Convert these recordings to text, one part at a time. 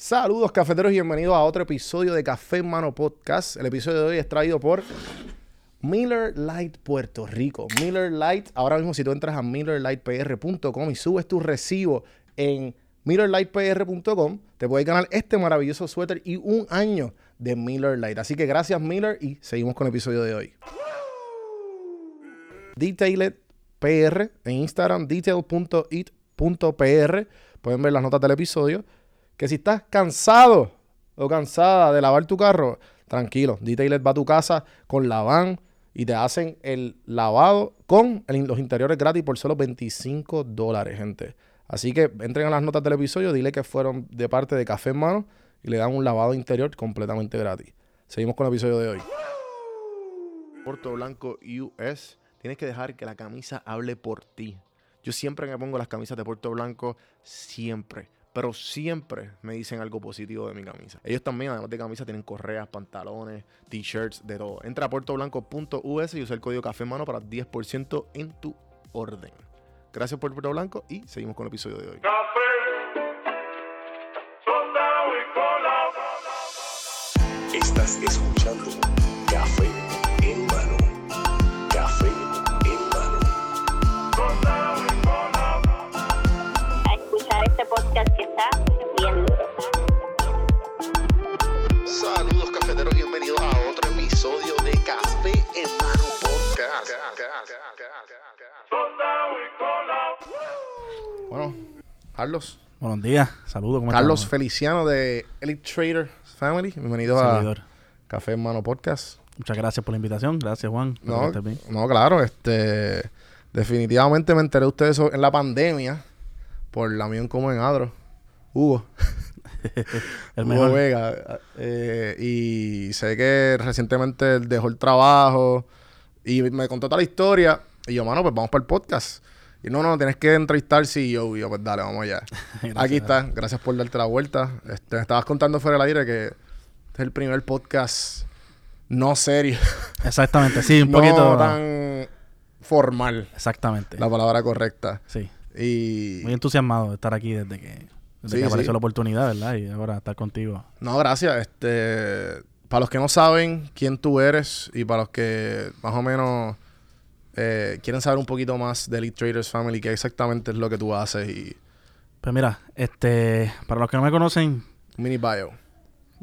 Saludos cafeteros y bienvenidos a otro episodio de Café Mano Podcast. El episodio de hoy es traído por Miller Light Puerto Rico. Miller Light, ahora mismo si tú entras a millerlightpr.com y subes tu recibo en millerlightpr.com, te puedes ganar este maravilloso suéter y un año de Miller Light. Así que gracias Miller y seguimos con el episodio de hoy. Detailed PR en Instagram, detail.it.pr. Pueden ver las notas del episodio que si estás cansado o cansada de lavar tu carro, tranquilo, Detailer va a tu casa con la van y te hacen el lavado con los interiores gratis por solo 25 dólares, gente. Así que entren a las notas del episodio, dile que fueron de parte de Café en Mano y le dan un lavado interior completamente gratis. Seguimos con el episodio de hoy. Puerto Blanco US, tienes que dejar que la camisa hable por ti. Yo siempre me pongo las camisas de Puerto Blanco, siempre pero siempre me dicen algo positivo de mi camisa. Ellos también, además de camisa, tienen correas, pantalones, t-shirts, de todo. Entra a puertoblanco.us y usa el código café mano para 10% en tu orden. Gracias por Puerto Blanco y seguimos con el episodio de hoy. Estás escuchando Carlos. Buenos días, saludos. ¿cómo Carlos estamos? Feliciano de Elite Trader Family. Bienvenido a. Café en Mano Podcast. Muchas gracias por la invitación. Gracias, Juan. No, no, claro, este definitivamente me enteré de ustedes en la pandemia por la amigo en común en Adro, Hugo. El Hugo mejor. Vega. eh, y sé que recientemente dejó el trabajo y me contó toda la historia. Y yo, mano, pues vamos para el podcast. Y no, no, tienes que entrevistar CEO. Y yo, pues dale, vamos allá. Gracias. Aquí está. Gracias por darte la vuelta. Este, me estabas contando fuera del aire que este es el primer podcast no serio. Exactamente, sí, un no poquito. tan formal. Exactamente. La palabra correcta. Sí. Y... Muy entusiasmado de estar aquí desde que, desde Sí, que apareció sí. la oportunidad, ¿verdad? Y ahora estar contigo. No, gracias. Este, para los que no saben quién tú eres y para los que más o menos eh, quieren saber un poquito más de Elite Traders Family, qué exactamente es lo que tú haces y Pues mira, este, para los que no me conocen, un mini bio.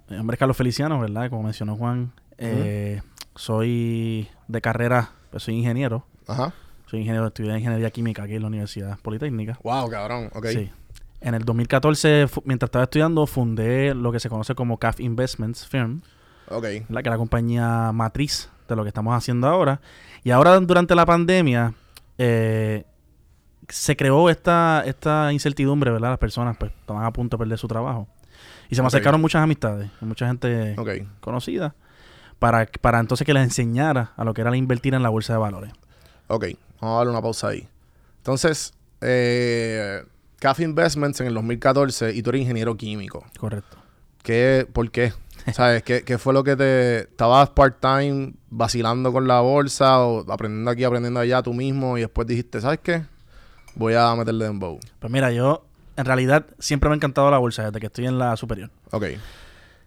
mi nombre es Carlos Feliciano, ¿verdad? Como mencionó Juan, eh, soy de carrera, pues soy ingeniero. Ajá. Soy ingeniero, estudié ingeniería química aquí en la Universidad Politécnica. Wow, cabrón. Ok. Sí. En el 2014, fu- mientras estaba estudiando, fundé lo que se conoce como CAF Investments Firm, Ok. ¿verdad? que es la compañía matriz de lo que estamos haciendo ahora. Y ahora, durante la pandemia, eh, se creó esta, esta incertidumbre, ¿verdad? Las personas pues, estaban a punto de perder su trabajo. Y se me acercaron muchas amistades, mucha gente conocida, para, para entonces que les enseñara a lo que era la invertir en la bolsa de valores. Ok. Vamos a darle una pausa ahí. Entonces, eh, CAF Investments en el 2014 y tú eres ingeniero químico. Correcto. ¿Qué, ¿Por qué? ¿Sabes? ¿Qué, ¿Qué fue lo que te... ¿Estabas part-time vacilando con la bolsa o aprendiendo aquí, aprendiendo allá tú mismo y después dijiste, ¿sabes qué? Voy a meterle dembow. Pues mira, yo en realidad siempre me ha encantado la bolsa desde que estoy en la superior. Ok.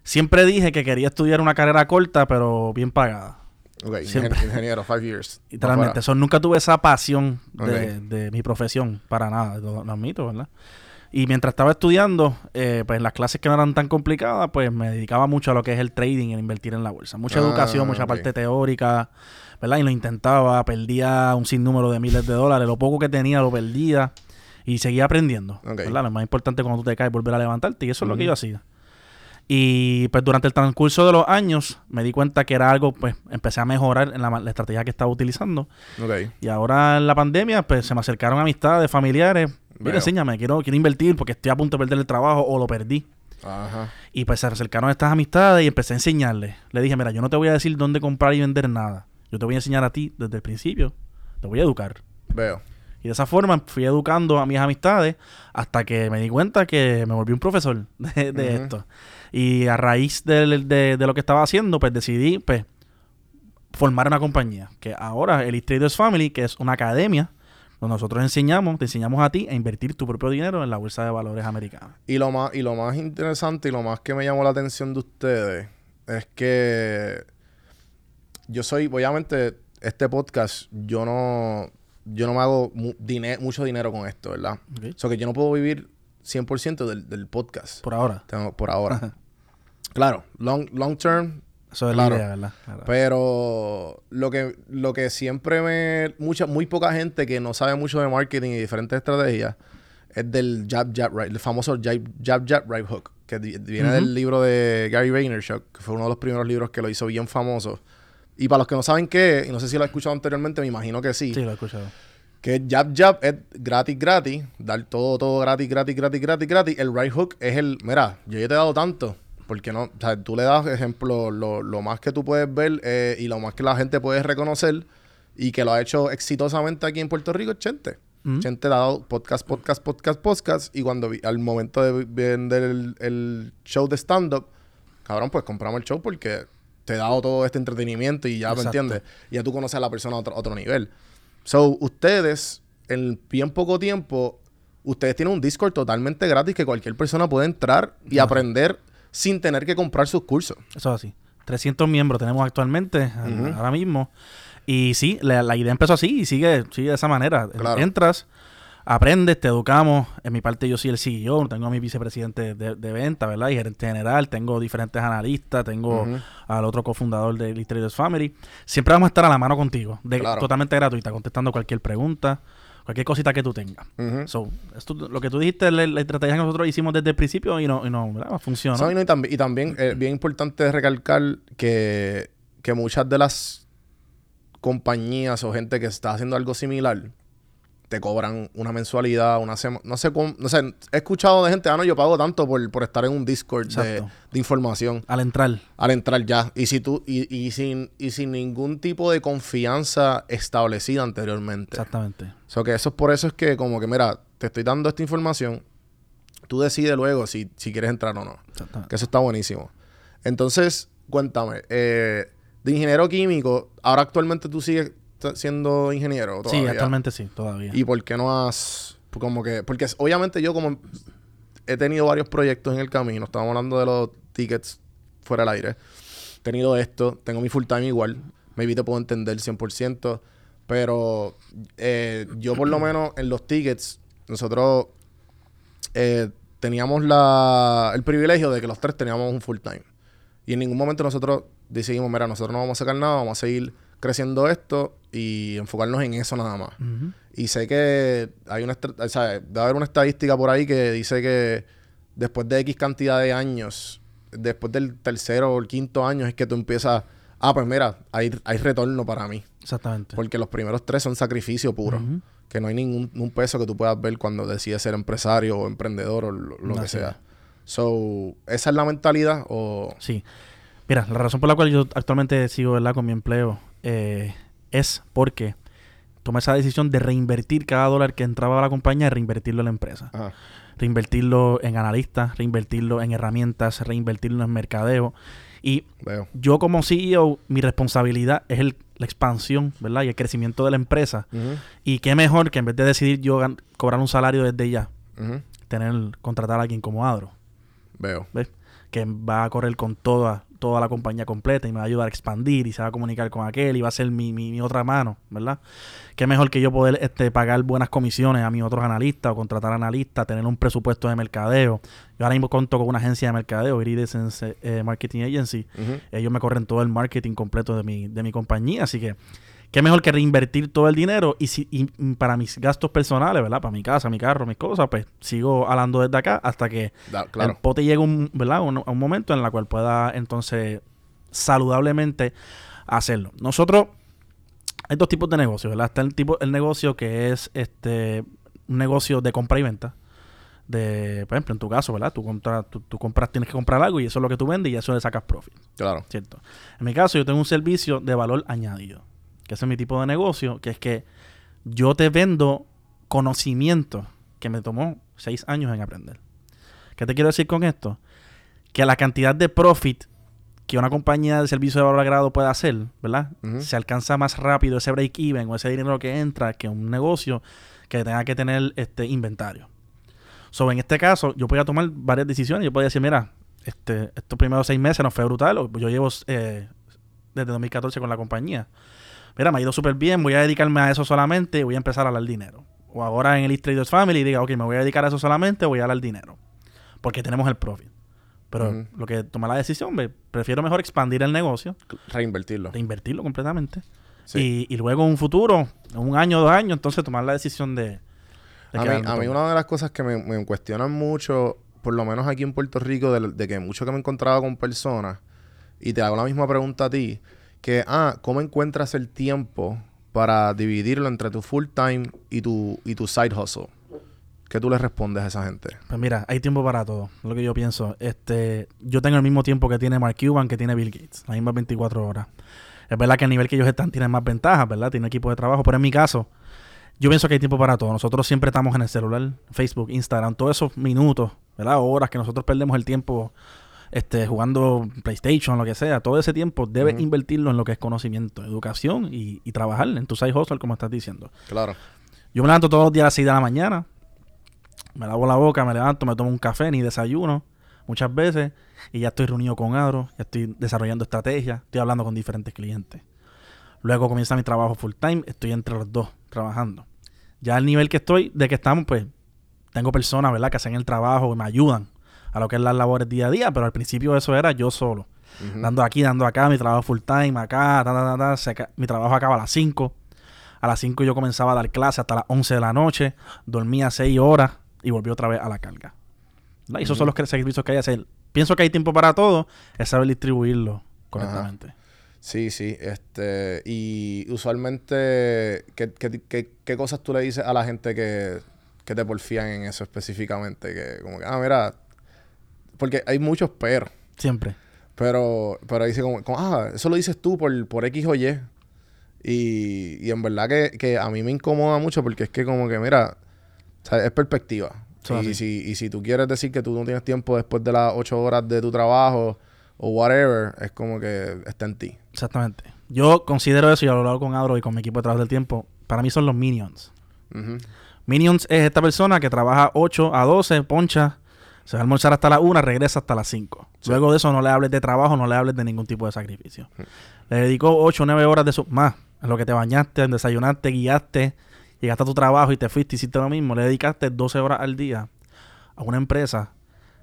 Siempre dije que quería estudiar una carrera corta, pero bien pagada. Ok. Siempre. Ingeniero, five years. Literalmente. Eso, nunca tuve esa pasión de mi profesión, para nada, lo, lo admito, ¿verdad? Y mientras estaba estudiando, eh, pues las clases que no eran tan complicadas, pues me dedicaba mucho a lo que es el trading, el invertir en la bolsa. Mucha Ah, educación, mucha parte teórica, ¿verdad? Y lo intentaba, perdía un sinnúmero de miles de dólares, lo poco que tenía lo perdía y seguía aprendiendo. ¿verdad? Lo más importante cuando tú te caes es volver a levantarte y eso es lo que yo hacía. Y pues durante el transcurso de los años me di cuenta que era algo, pues empecé a mejorar en la, estrategia que estaba utilizando. Ok. Y ahora en la pandemia, pues se me acercaron amistades, familiares. Mira, enséñame, quiero, quiero invertir porque estoy a punto de perder el trabajo o lo perdí. Ajá. Y pues se acercaron estas amistades y empecé a enseñarles. Le dije, mira, yo no te voy a decir dónde comprar y vender nada. Yo te voy a enseñar a ti desde el principio. Te voy a educar. Veo. Y de esa forma fui educando a mis amistades hasta que me di cuenta que me volví un profesor de, esto. Y a raíz de, de lo que estaba haciendo, pues decidí pues, formar una compañía. Que ahora, Elite Traders Family, que es una academia donde nosotros enseñamos, te enseñamos a ti a invertir tu propio dinero en la bolsa de valores americana. Y lo más, y lo más interesante y lo más que me llamó la atención de ustedes es que yo soy, obviamente, este podcast, yo no, yo no me hago mu- mucho dinero con esto, ¿verdad? O sea que yo no puedo vivir 100% del, del podcast Por ahora. Tengo- por ahora. claro, long, long term, Eso es Claro. la idea, ¿verdad? Claro. pero lo que, lo que siempre me... Mucha, muy poca gente que no sabe mucho de marketing y diferentes estrategias es del jab, jab, right. El famoso jab, jab, jab, right hook. Que viene del libro de Gary Vaynerchuk, que fue uno de los primeros libros que lo hizo bien famoso. Y para los que no saben qué, y no sé si lo he escuchado anteriormente, me imagino que sí. sí, lo he escuchado. Que jab, jab es gratis, gratis. Dar todo, todo gratis, gratis, gratis, gratis, gratis. El right hook es el, mira, yo ya te he dado tanto. Porque no, o sea, tú le das, ejemplo, lo, lo más que tú puedes ver eh, y lo más que la gente puede reconocer y que lo ha hecho exitosamente aquí en Puerto Rico es Chente. Ujú. Chente le ha dado podcast, podcast, podcast, podcast. Y cuando vi- al momento de vender el, el show de stand-up, cabrón, pues compramos el show porque te he dado todo este entretenimiento y ya, ¿me Exacto. entiendes? Y ya tú conoces a la persona a otro, otro nivel. So, ustedes, en bien poco tiempo, ustedes tienen un Discord totalmente gratis que cualquier persona puede entrar y Ajá. aprender sin tener que comprar sus cursos. Eso es así. 300 miembros tenemos actualmente, ahora mismo. Y sí, la, la idea empezó así y sigue, sigue de esa manera. Claro. Entras, aprendes, te educamos. En mi parte yo soy el CEO, tengo a mi vicepresidente de, de venta, ¿verdad? Y gerente general, tengo diferentes analistas, tengo al otro cofundador de Traders Family. Siempre vamos a estar a la mano contigo, de, Claro. totalmente gratuita, contestando cualquier pregunta, cualquier cosita que tú tengas. So, esto, lo que tú dijiste, la, la estrategia que nosotros hicimos desde el principio y no, y no ¿verdad? funcionó. So, y, no, y también, y también es bien importante recalcar que, que muchas de las compañías o gente que está haciendo algo similar te cobran una mensualidad, una semana, no sé cómo, no sé, he escuchado de gente, ah, no, yo pago tanto por, por estar en un Discord de, de información Al entrar. al entrar ya. Y si tú, y, y sin, y sin ningún tipo de confianza establecida anteriormente. Exactamente. So que eso es por eso es que como que, mira, te estoy dando esta información, tú decides luego si, si quieres entrar o no. Exactamente. Que eso está buenísimo. Entonces, cuéntame, eh, de ingeniero químico, ahora actualmente tú sigues siendo ingeniero todavía. Sí, actualmente sí, todavía. ¿Y por qué no has, como que, porque obviamente yo como he tenido varios proyectos en el camino, estábamos hablando de los tickets fuera del aire, he tenido esto, tengo mi full time igual, maybe te puedo entender 100%, pero eh, yo por lo menos en los tickets, nosotros eh, teníamos la, el privilegio de que los tres teníamos un full time. Y en ningún momento nosotros decidimos, mira, nosotros no vamos a sacar nada, vamos a seguir creciendo esto y enfocarnos en eso nada más. Y sé que hay una, o sea, debe haber una estadística por ahí que dice que después de X cantidad de años, después del tercero o el quinto año es que tú empiezas, ah, pues mira, hay, hay retorno para mí. Exactamente. Porque los primeros tres son sacrificio puro. Que no hay ningún un peso que tú puedas ver cuando decides ser empresario o emprendedor o lo, lo que sea. So, ¿esa es la mentalidad o...? Sí. Mira, la razón por la cual yo actualmente sigo ¿verdad? con mi empleo eh, es porque tomé esa decisión de reinvertir cada dólar que entraba a la compañía, reinvertirlo en la empresa. Ajá. Reinvertirlo en analistas, reinvertirlo en herramientas, reinvertirlo en mercadeo. Y Veo. yo como CEO, mi responsabilidad es el- la expansión, ¿verdad? Y el crecimiento de la empresa. Y qué mejor que en vez de decidir yo cobrar un salario desde ya, tener, contratar a alguien como Adro. Veo. ¿ves? Que va a correr con toda, toda la compañía completa y me va a ayudar a expandir y se va a comunicar con aquel y va a ser mi, mi, mi otra mano, ¿verdad? Qué mejor que yo poder este, pagar buenas comisiones a mis otros analistas o contratar analistas, tener un presupuesto de mercadeo. Yo ahora mismo cuento con una agencia de mercadeo, Iridescence eh, Marketing Agency. Ujú. Ellos me corren todo el marketing completo de mi, de mi compañía, así que qué mejor que reinvertir todo el dinero y, si, y para mis gastos personales, ¿verdad? Para mi casa, mi carro, mis cosas, pues sigo hablando desde acá hasta que Da- el claro. pote llega un, ¿verdad? Un, a un momento en el cual pueda entonces saludablemente hacerlo. Nosotros hay dos tipos de negocios, ¿verdad? Está el tipo el negocio que es este un negocio de compra y venta. De, por ejemplo, en tu caso, ¿verdad? Tú, compras, tú, tú compras, tienes que comprar algo y eso es lo que tú vendes y eso le sacas profit. Claro. ¿cierto? En mi caso, yo tengo un servicio de valor añadido, que ese es mi tipo de negocio, que es que yo te vendo conocimiento que me tomó seis años en aprender. ¿Qué te quiero decir con esto? Que la cantidad de profit que una compañía de servicio de valor agregado puede hacer, ¿verdad? Se alcanza más rápido ese break-even o ese dinero que entra que un negocio que tenga que tener este inventario. So, en este caso, yo podía tomar varias decisiones. Yo podía decir, mira, este, estos primeros seis meses nos fue brutal. o Yo llevo eh, desde 2014 con la compañía. Mira, me ha ido súper bien. Voy a dedicarme a eso solamente y voy a empezar a hablar dinero. O ahora en el East Traders Family diga, ok, me voy a dedicar a eso solamente, voy a hablar dinero. Porque tenemos el profit. Pero lo que toma la decisión, prefiero mejor expandir el negocio, Reinvertirlo. de invertirlo completamente. Sí. Y, y luego en un futuro, en un año, dos años, entonces tomar la decisión de... de A mí, a mí una de las cosas que me, me cuestionan mucho, por lo menos aquí en Puerto Rico, de, de que mucho que me he encontrado con personas, y te hago la misma pregunta a ti, que, ah, ¿cómo encuentras el tiempo para dividirlo entre tu full time y tu, y tu side hustle? ¿Qué tú le respondes a esa gente? Pues mira, hay tiempo para todo, lo que yo pienso. Este, yo tengo el mismo tiempo que tiene Mark Cuban, que tiene Bill Gates, las mismas 24 horas. Es verdad que a nivel que ellos están tienen más ventajas, ¿verdad? Tienen equipo de trabajo, pero en mi caso, yo pienso que hay tiempo para todo. Nosotros siempre estamos en el celular, Facebook, Instagram, todos esos minutos, ¿verdad? Horas que nosotros perdemos el tiempo este, jugando PlayStation, lo que sea. Todo ese tiempo debes invertirlo en lo que es conocimiento, educación y, y trabajar en tu side hustle, como estás diciendo. Claro. Yo me levanto todos los días a las 6 de la mañana. Me lavo la boca, me levanto, me tomo un café, ni desayuno, muchas veces. Y ya estoy reunido con Adro, ya estoy desarrollando estrategias, estoy hablando con diferentes clientes. Luego comienza mi trabajo full time, estoy entre los dos trabajando. Ya al nivel que estoy, de que estamos, pues, tengo personas, ¿verdad?, que hacen el trabajo y me ayudan a lo que es las labores día a día, pero al principio eso era yo solo dando aquí, dando acá, mi trabajo full time, acá, ta, ta, ta, se mi trabajo acaba a las 5. A las 5 yo comenzaba a dar clase hasta las 11 de la noche, dormía 6 horas y volví otra vez a la carga. Y esos son los servicios que hay que hacer. Pienso que hay tiempo para todo, es saber distribuirlo correctamente. Sí, sí. Este, y usualmente, ¿qué, qué, qué- qué cosas tú le dices a la gente que, que te porfían en eso específicamente? Que como que, ah, mira, porque hay muchos pero. Siempre. Pero, pero dice como, como, ah, eso lo dices tú por, por X o Y. Y, y en verdad que, que a mí me incomoda mucho porque es que como que, mira, es perspectiva. Y, si, y si tú quieres decir que tú no tienes tiempo después de las ocho horas de tu trabajo o whatever, es como que está en ti. Exactamente. Yo considero eso y lo hablado con Adro y con mi equipo de trabajo del tiempo. Para mí son los minions. Minions es esta persona que trabaja 8 a 12, poncha, se va a almorzar hasta la 1, regresa hasta las 5. Sí. Luego de eso no le hables de trabajo, no le hables de ningún tipo de sacrificio. Le dedicó 8 o 9 horas de su... Más, en lo que te bañaste, desayunaste, guiaste, llegaste a tu trabajo y te fuiste, hiciste lo mismo. Le dedicaste 12 horas al día a una empresa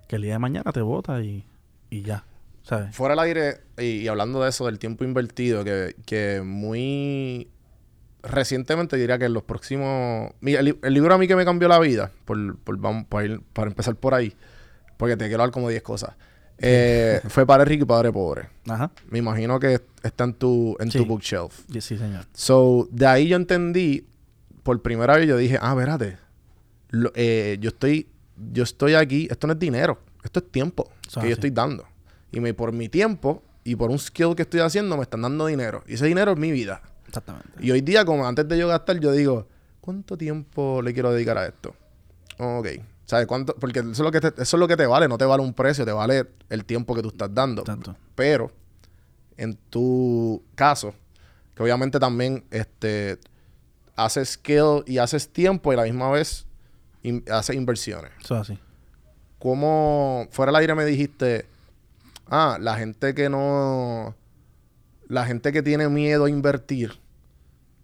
que el día de mañana te vota y, y ya. ¿Sabes? Fuera del aire, y, y hablando de eso, del tiempo invertido, que, que muy recientemente diría que en los próximos... mi- el, el libro a mí que me cambió la vida, por, por, vamos, para, ir- para empezar por ahí, porque te quiero dar como 10 cosas, eh, fue Padre Rico y Padre Pobre. Ajá. Me imagino que está en tu, en Sí. tu bookshelf. Sí, sí, señor. So, de ahí yo entendí, por primera vez yo dije, ah, espérate, lo- eh, yo estoy, yo estoy aquí, esto no es dinero, esto es tiempo que yo estoy dando. Y me, por mi tiempo y por un skill que estoy haciendo me están dando dinero. Y ese dinero es mi vida. Exactamente. Y hoy día, como antes de yo gastar, yo digo, ¿cuánto tiempo le quiero dedicar a esto? Ok. ¿Sabes cuánto? Porque eso es, lo que te, eso es lo que te vale, no te vale un precio, te vale el tiempo que tú estás dando. Pero, en tu caso, que obviamente también este, haces skill y haces tiempo y a la misma vez in- haces inversiones. Eso es así. ¿Cómo fuera del aire me dijiste, ah, la gente que no, la gente que tiene miedo a invertir,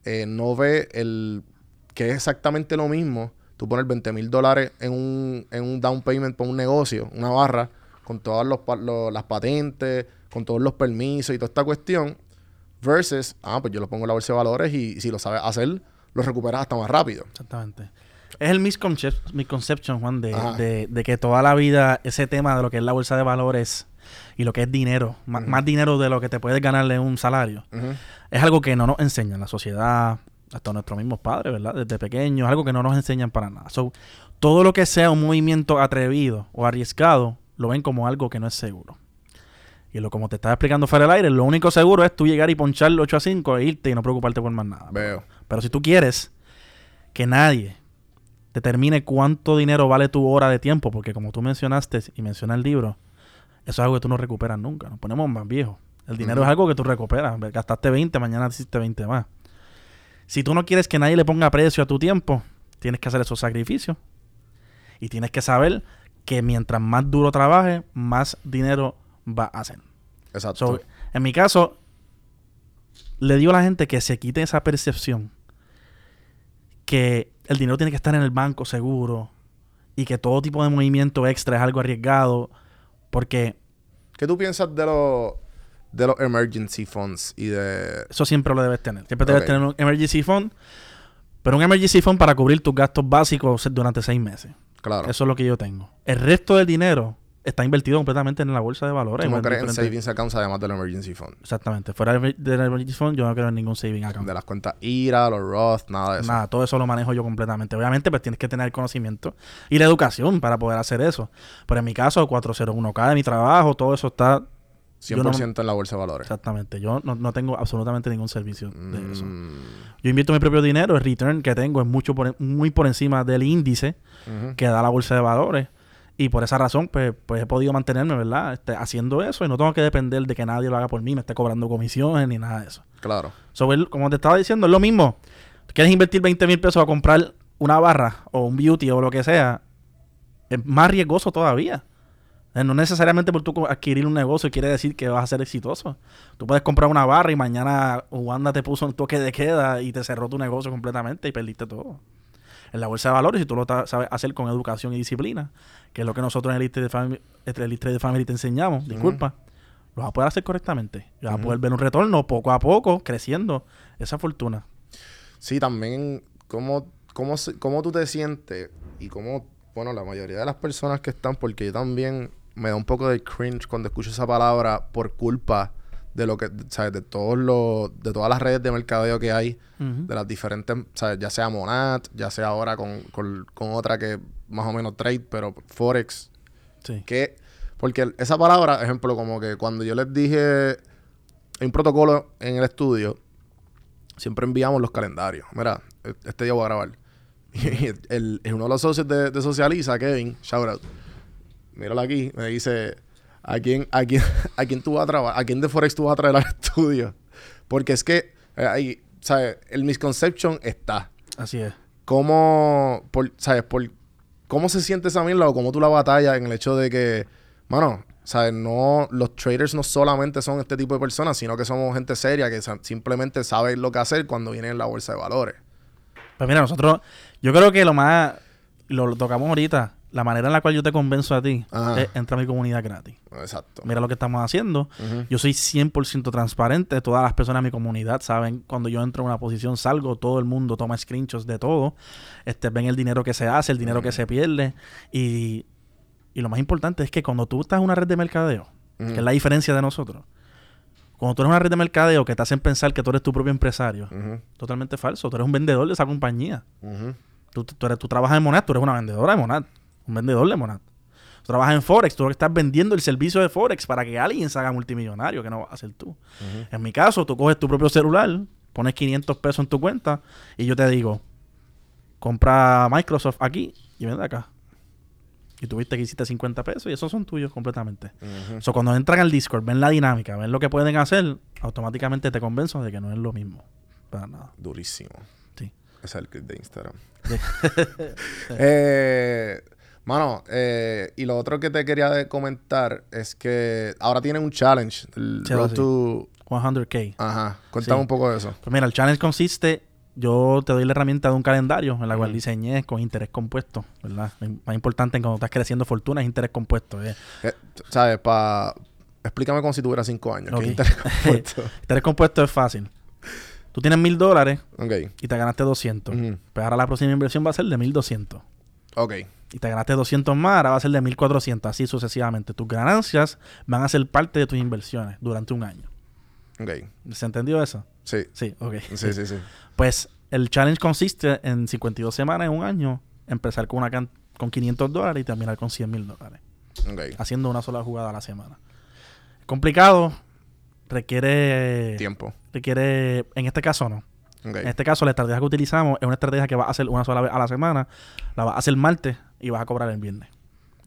eh, no ve el, que es exactamente lo mismo, tú poner 20 mil dólares en un, en un down payment para un negocio, una barra, con todas los, las patentes, con todos los permisos y toda esta cuestión, versus, ah, pues yo lo pongo en la bolsa de valores y si lo sabes hacer, lo recuperas hasta más rápido. Exactamente. Es el misconcep- misconception, Juan, de, de, de que toda la vida ese tema de lo que es la bolsa de valores y lo que es dinero, más dinero de lo que te puedes ganarle un salario, es algo que no nos enseñan la sociedad, hasta nuestros mismos padres, ¿verdad? Desde pequeños, algo que no nos enseñan para nada. So, todo lo que sea un movimiento atrevido o arriesgado, lo ven como algo que no es seguro. Y lo como te estaba explicando fuera del aire, lo único seguro es tú llegar y ponchar el 8 a 5 e irte y no preocuparte por más nada. Veo. Pero si tú quieres que nadie determine cuánto dinero vale tu hora de tiempo, porque como tú mencionaste y menciona el libro, eso es algo que tú no recuperas nunca. Nos ponemos más viejos. El dinero es algo que tú recuperas. Gastaste 20, mañana hiciste 20 más. Si tú no quieres que nadie le ponga precio a tu tiempo, tienes que hacer esos sacrificios. Y tienes que saber que mientras más duro trabajes, más dinero va a hacer. Exacto. So, en mi caso, le digo a la gente que se quite esa percepción que el dinero tiene que estar en el banco seguro y que todo tipo de movimiento extra es algo arriesgado porque ¿Qué tú piensas de los de los emergency funds y de eso siempre lo debes tener. Siempre debes tener un emergency fund, pero un emergency fund para cubrir tus gastos básicos durante seis meses. claro? Eso es lo que yo tengo. El resto del dinero está invertido completamente en la bolsa de valores. ¿Tú no crees en savings accounts además del emergency fund? Exactamente. Fuera del emergency fund, yo no creo en ningún saving account. De las cuentas IRA, los Roth, nada de eso. Nada, todo eso lo manejo yo completamente. Obviamente, pues tienes que tener el conocimiento y la educación para poder hacer eso. Pero en mi caso, 401k de mi trabajo, todo eso está 100% yo en la bolsa de valores. exactamente. Yo no, no tengo absolutamente ningún servicio de eso. Mm, Yo invierto mi propio dinero, el return que tengo es mucho por, muy por encima del índice que da la bolsa de valores. Y por esa razón, pues, pues he podido mantenerme, ¿verdad? Este, haciendo eso y no tengo que depender de que nadie lo haga por mí, me esté cobrando comisiones ni nada de eso. Claro. So, el- como te estaba diciendo, es lo mismo. ¿Quieres invertir 20 mil pesos a comprar una barra o un beauty o lo que sea? Es más riesgoso todavía. Eh, No necesariamente por tú adquirir un negocio quiere decir que vas a ser exitoso. Tú puedes comprar una barra y mañana Wanda te puso un toque de queda y te cerró tu negocio completamente y perdiste todo. En la bolsa de valores, si tú lo sabes hacer con educación y disciplina, que es lo que nosotros en el Elite de Family, el de Family te enseñamos, disculpa, lo vas a poder hacer correctamente. Y vas a poder ver un retorno poco a poco, creciendo esa fortuna. Sí, también cómo, cómo, cómo tú te sientes y cómo, bueno, la mayoría de las personas que están, porque yo también me da un poco de cringe cuando escucho esa palabra por culpa de lo que, ¿sabes? De todos los, de todas las redes de mercadeo que hay, de las diferentes, ¿sabes? Ya sea Monat, ya sea ahora con, con, con otra que más o menos trade, pero Forex, Sí. que, porque esa palabra, ejemplo, como que cuando yo les dije, hay un protocolo en el estudio, siempre enviamos los calendarios. Mira, e- este día voy a grabar. Y el, el- uno de los socios de, de Socializa, Kevin, shout out, míralo aquí, me dice, ¿a quién, a quién, a quién tú vas a trabajar? ¿A quién de Forex tú vas a traer al estudio? Porque es que, eh, ahí, ¿sabes? El misconception está Así es. cómo, por, ¿sabes? Por, ¿Cómo se siente esa mierda o cómo tú la batallas en el hecho de que, mano, ¿sabes? No, los traders no solamente son este tipo de personas, sino que somos gente seria que simplemente sabe lo que hacer cuando viene en la bolsa de valores. Pues mira, nosotros, yo creo que lo más, lo, lo tocamos ahorita, la manera en la cual yo te convenzo a ti Ajá. es entrar a mi comunidad gratis. Exacto. Mira lo que estamos haciendo. Yo soy 100% transparente. Todas las personas de mi comunidad saben cuando yo entro en una posición, salgo, todo el mundo toma screenshots de todo. Este, ven el dinero que se hace, el dinero que se pierde. Y, y lo más importante es que cuando tú estás en una red de mercadeo, que es la diferencia de nosotros, cuando tú eres una red de mercadeo que te hacen pensar que tú eres tu propio empresario, totalmente falso. Tú eres un vendedor de esa compañía. Tú, tú, eres- tú trabajas en Monad, tú eres una vendedora de Monad. Un vendedor de Monad. Tú trabajas en Forex, tú lo que estás vendiendo el servicio de Forex para que alguien se haga multimillonario, que no vas a ser tú. En mi caso, tú coges tu propio celular, pones 500 pesos en tu cuenta y yo te digo, compra Microsoft aquí y vende acá. Y tuviste que hiciste 50 pesos y esos son tuyos completamente. So, cuando entran al Discord, ven la dinámica, ven lo que pueden hacer, automáticamente te convenzo de que no es lo mismo. Para nada. Durísimo. Sí. Es el clip de Instagram. eh, mano, eh, y lo otro que te quería comentar es que ahora tienen un challenge. El Road sí. to... 100k. Ajá. Cuéntame Sí. un poco de eso. Pues mira, el challenge consiste, yo te doy la herramienta de un calendario en la cual diseñé con interés compuesto, ¿verdad? Lo más importante en cuando estás creciendo fortuna es interés compuesto. ¿eh? Eh, ¿Sabes? Pa... Explícame como si tuviera cinco años. Ok. ¿Qué interés compuesto? Interés compuesto es fácil. Tú tienes mil dólares ok. y te ganaste 200. Ujú. Pues ahora la próxima inversión va a ser de 1200. Ok. Y te ganaste 200 más, ahora va a ser de 1400, así sucesivamente. Tus ganancias van a ser parte de tus inversiones durante un año. Ok. ¿Se entendió eso? Sí. Sí, ok. Sí, sí, sí. Pues el challenge consiste en 52 semanas en un año, empezar con una can- con 500 dólares y terminar con 100 mil dólares, Ok. haciendo una sola jugada a la semana. Complicado, requiere Tiempo. requiere en este caso no. En este caso la estrategia que utilizamos es una estrategia que vas a hacer una sola vez a la semana, la vas a hacer martes y vas a cobrar el viernes.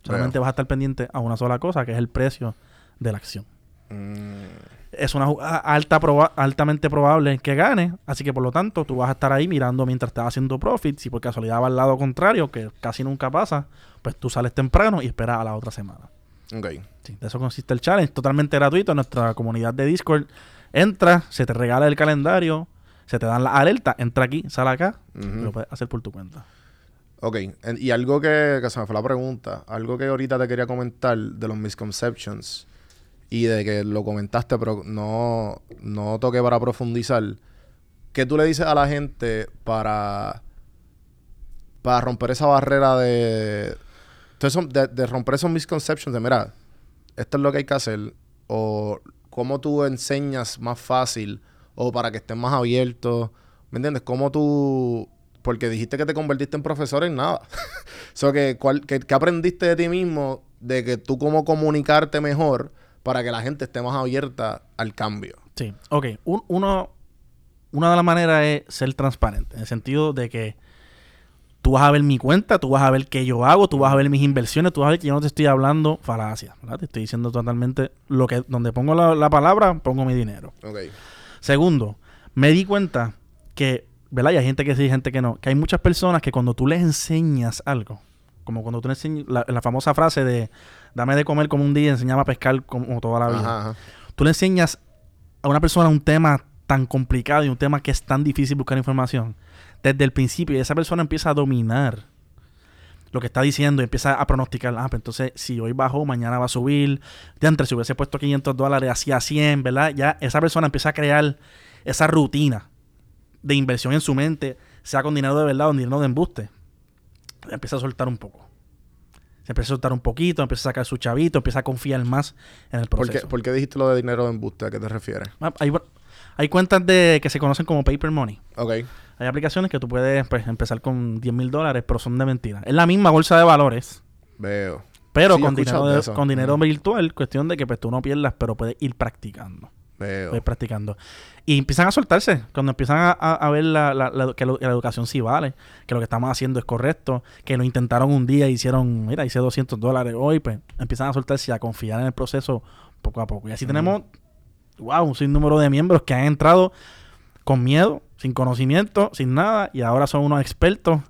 Solamente vas a estar pendiente a una sola cosa, que es el precio de la acción. Mm, Es una jugada alta proba- altamente probable que gane, así que por lo tanto tú vas a estar ahí mirando mientras estás haciendo profit. Si por casualidad va al lado contrario, que casi nunca pasa, pues tú sales temprano y esperas a la otra semana. ok. Sí, de eso consiste el challenge, totalmente gratuito en nuestra comunidad de Discord. Entra, se te regala el calendario, se te dan las alertas, entra aquí, sale acá, y lo puedes hacer por tu cuenta. Ok, en- y algo que, que se me fue la pregunta, algo que ahorita te quería comentar de los misconceptions y de que lo comentaste, pero no, no toqué para profundizar. ¿Qué tú le dices a la gente para, para romper esa barrera de, de, de romper esos misconceptions de, mira, esto es lo que hay que hacer, o cómo tú enseñas más fácil, o para que estés más abierto, ¿me entiendes? ¿Cómo tú, porque dijiste que te convertiste en profesor en nada. so que, ¿cuál, qué aprendiste de ti mismo de que tú cómo comunicarte mejor para que la gente esté más abierta al cambio? Sí, ok. Un- uno, una de las maneras es ser transparente, en el sentido de que tú vas a ver mi cuenta, tú vas a ver qué yo hago, tú vas a ver mis inversiones, tú vas a ver que yo no te estoy hablando falacia, ¿verdad? Te estoy diciendo totalmente lo que, donde pongo la, la palabra, pongo mi dinero. Ok. Segundo, me di cuenta que, ¿verdad? Y hay gente que sí, y gente que no. Que hay muchas personas que cuando tú les enseñas algo, como cuando tú le enseñas la, la famosa frase de dame de comer como un día, enseñame a pescar como toda la vida. Ajá, ajá. Tú le enseñas a una persona un tema tan complicado y un tema que es tan difícil buscar información. Desde el principio, y esa persona empieza a dominar lo que está diciendo y empieza a pronosticar, ah, pues entonces si hoy bajó, mañana va a subir. Ya entre si hubiese puesto 500 dólares, hacía 100, ¿verdad? Ya esa persona empieza a crear esa rutina de inversión en su mente, sea con dinero de verdad o dinero de embuste. Empieza a soltar un poco. Se empieza a soltar un poquito, empieza a sacar su chavito, empieza a confiar más en el ¿Por proceso. qué, por qué dijiste lo de dinero de embuste? ¿A qué te refieres? Ah, Hay, hay cuentas de que se conocen como paper money. Ok. Hay aplicaciones que tú puedes pues, empezar con 10 mil dólares, pero son de mentira. Es la misma bolsa de valores, Veo. pero Sí, con, dinero, de con dinero virtual. Cuestión de que pues, tú no pierdas, pero puedes ir practicando. Veo. Puedes ir practicando. Y empiezan a soltarse. Cuando empiezan a, a- a ver la, la- la- que lo- que la educación sí vale, que lo que estamos haciendo es correcto, que lo intentaron un día y hicieron, mira, hice 200 dólares hoy, pues empiezan a soltarse y a confiar en el proceso poco a poco. Y así tenemos, wow, un sinnúmero de miembros que han entrado con miedo, sin conocimiento, sin nada, y ahora son unos expertos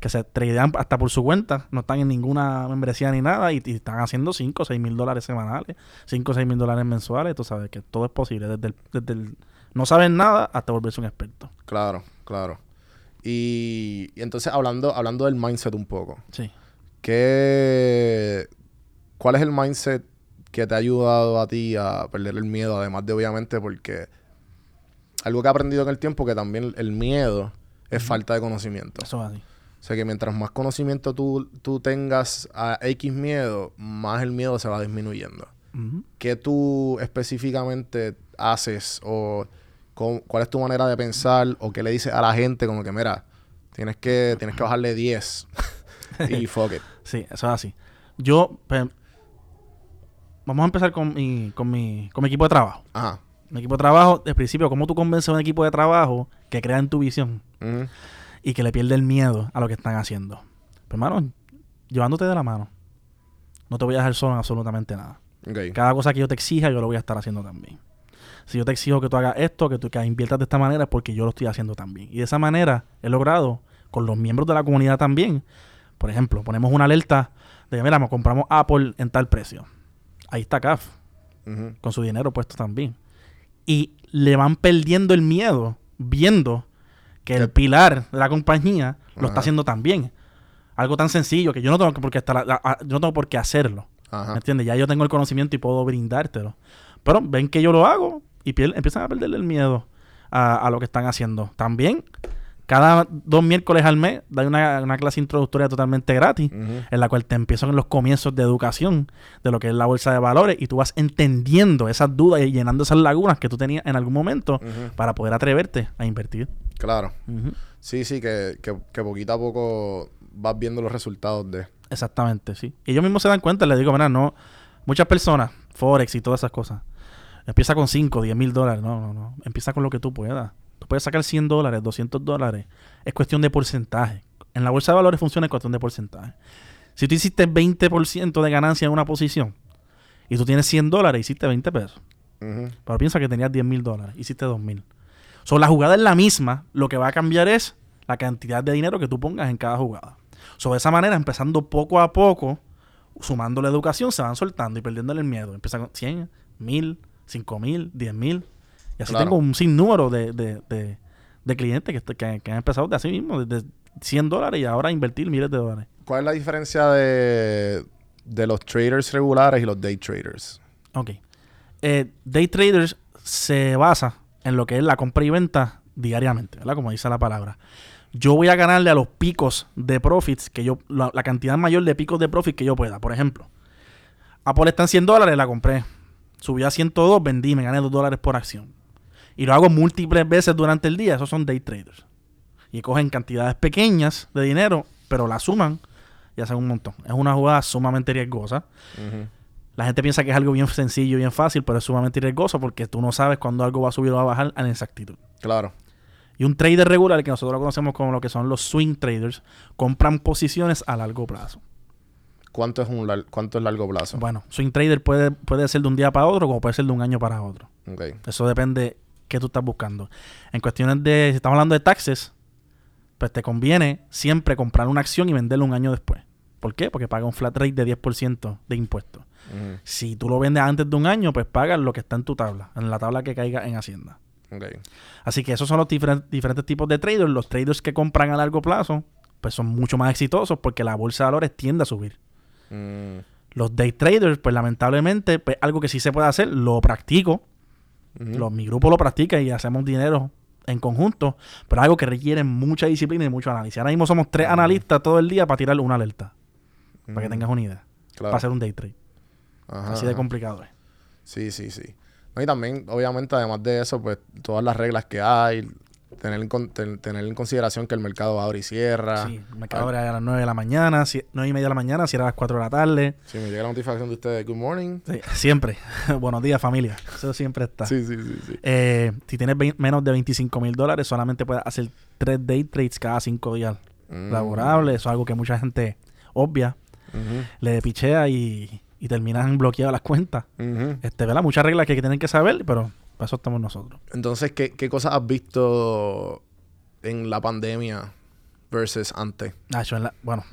que se tradean hasta por su cuenta, no están en ninguna membresía ni nada, y, y están haciendo 5 o 6 mil dólares semanales, 5 o 6 mil dólares mensuales, tú sabes que todo es posible, desde el, desde el no saben nada hasta volverse un experto. Claro, claro. Y, y entonces hablando, hablando del mindset un poco. Sí. ¿Qué, ¿Cuál es el mindset que te ha ayudado a ti a perder el miedo? Además de, obviamente, porque algo que he aprendido en el tiempo, que también el miedo es falta de conocimiento. Eso es así. O sea, que mientras más conocimiento tú, tú tengas a X miedo, más el miedo se va disminuyendo. ¿Qué tú específicamente haces o con- cuál es tu manera de pensar o qué le dices a la gente como que, mira, tienes que, tienes que bajarle 10 y fuck it. Sí, eso es así. Yo, pues, vamos a empezar con mi, con mi, con mi equipo de trabajo. Ajá. Mi equipo de trabajo, de principio, ¿cómo tú convences a un equipo de trabajo que crea en tu visión Ujú. y que le pierde el miedo a lo que están haciendo? Pues, hermano, llevándote de la mano. No te voy a dejar solo en absolutamente nada. Ok. Cada cosa que yo te exija, yo lo voy a estar haciendo también. Si yo te exijo que tú hagas esto, que tú que inviertas de esta manera, es porque yo lo estoy haciendo también. Y de esa manera he logrado, con los miembros de la comunidad también, por ejemplo, ponemos una alerta de mira, compramos Apple en tal precio. Ahí está CAF, con su dinero puesto también. Y le van perdiendo el miedo, viendo que el pilar de la compañía lo Ajá. está haciendo también. Algo tan sencillo que yo no tengo por qué estar, yo no tengo por qué hacerlo. Ajá. ¿Me entiendes? Ya yo tengo el conocimiento y puedo brindártelo. Pero ven que yo lo hago y pier- empiezan a perderle el miedo a, a lo que están haciendo. También, cada dos miércoles al mes, da una, una clase introductoria totalmente gratis, en la cual te empiezan los comienzos de educación de lo que es la bolsa de valores y tú vas entendiendo esas dudas y llenando esas lagunas que tú tenías en algún momento para poder atreverte a invertir. Claro. Sí, sí, que, que, que poquito a poco vas viendo los resultados de... Exactamente, sí. Y ellos mismos se dan cuenta, les digo, mira, no, muchas personas, Forex y todas esas cosas, empieza con 5, 10 mil dólares, no, no, no, empieza con lo que tú puedas. Tú puedes sacar 100 dólares, 200 dólares, es cuestión de porcentaje. En la bolsa de valores funciona en cuestión de porcentaje. Si tú hiciste 20% de ganancia en una posición y tú tienes 100 dólares, hiciste 20 pesos. Ujú. Pero piensa que tenías 10 mil dólares, hiciste 2 mil. So, la jugada es la misma, lo que va a cambiar es la cantidad de dinero que tú pongas en cada jugada. So, de esa manera, empezando poco a poco, sumando la educación, se van soltando y perdiendo el miedo. Empieza con 100, 1000, 5000, 10 mil. Y así Claro. tengo un sinnúmero de, de, de, de clientes que, que, que han empezado de así mismo, desde 100 dólares y ahora invertir miles de dólares. ¿Cuál es la diferencia de, de los traders regulares y los day traders? Ok. Eh, day traders se basa en lo que es la compra y venta diariamente, ¿verdad? Como dice la palabra. Yo voy a ganarle a los picos de profits que yo, la, la cantidad mayor de picos de profit que yo pueda. Por ejemplo, Apple está en 100 dólares, la compré. Subió a 102, vendí, me gané 2 dólares por acción. Y lo hago múltiples veces durante el día. Esos son day traders. Y cogen cantidades pequeñas de dinero, pero la suman y hacen un montón. Es una jugada sumamente riesgosa. La gente piensa que es algo bien sencillo, bien fácil, pero es sumamente riesgoso porque tú no sabes cuándo algo va a subir o va a bajar en exactitud. Claro. Y un trader regular, que nosotros lo conocemos como lo que son los swing traders, compran posiciones a largo plazo. ¿Cuánto es, un lar- cuánto es largo plazo? Bueno, swing trader puede, puede ser de un día para otro, como puede ser de un año para otro. Ok. Eso depende qué tú estás buscando. En cuestiones de, si estamos hablando de taxes, pues te conviene siempre comprar una acción y venderla un año después. ¿Por qué? Porque paga un flat rate de 10% de impuestos. Si tú lo vendes antes de un año, pues pagas lo que está en tu tabla, en la tabla que caiga en Hacienda. Ok. Así que esos son los diferen- diferentes tipos de traders. Los traders que compran a largo plazo, pues son mucho más exitosos porque la bolsa de valores tiende a subir. Mm, Los day traders, pues lamentablemente, pues algo que sí se puede hacer, lo practico. Ujú. Lo- mi grupo lo practica y hacemos dinero en conjunto, pero algo que requiere mucha disciplina y mucho análisis. Ahora mismo somos tres analistas todo el día para tirar una alerta, para que tengas una idea, Claro. para hacer un day trade. Ajá, Así de complicado es. Sí, sí, sí. No, y también, obviamente, además de eso, pues todas las reglas que hay, tener en, con- ten- tener en consideración que el mercado abre y cierra. Sí, el mercado abre a las 9 de la mañana, si- 9 y media de la mañana, cierra a las 4 de la tarde. Si me llega la notificación de ustedes, good morning. Sí, siempre. Buenos días, familia. Eso siempre está. Sí, sí, sí, sí. Eh, si tienes menos de 25 mil dólares, solamente puedes hacer 3 day trades cada 5 días Mm. laborables. Eso es algo que mucha gente obvia, Ujú, le pichea y, y terminan bloqueadas las cuentas. ujú. Este, ¿verdad? Muchas reglas que tienen que saber, pero para eso estamos nosotros. Entonces, ¿qué, ¿qué cosas has visto en la pandemia versus antes? Nacho, en la, bueno,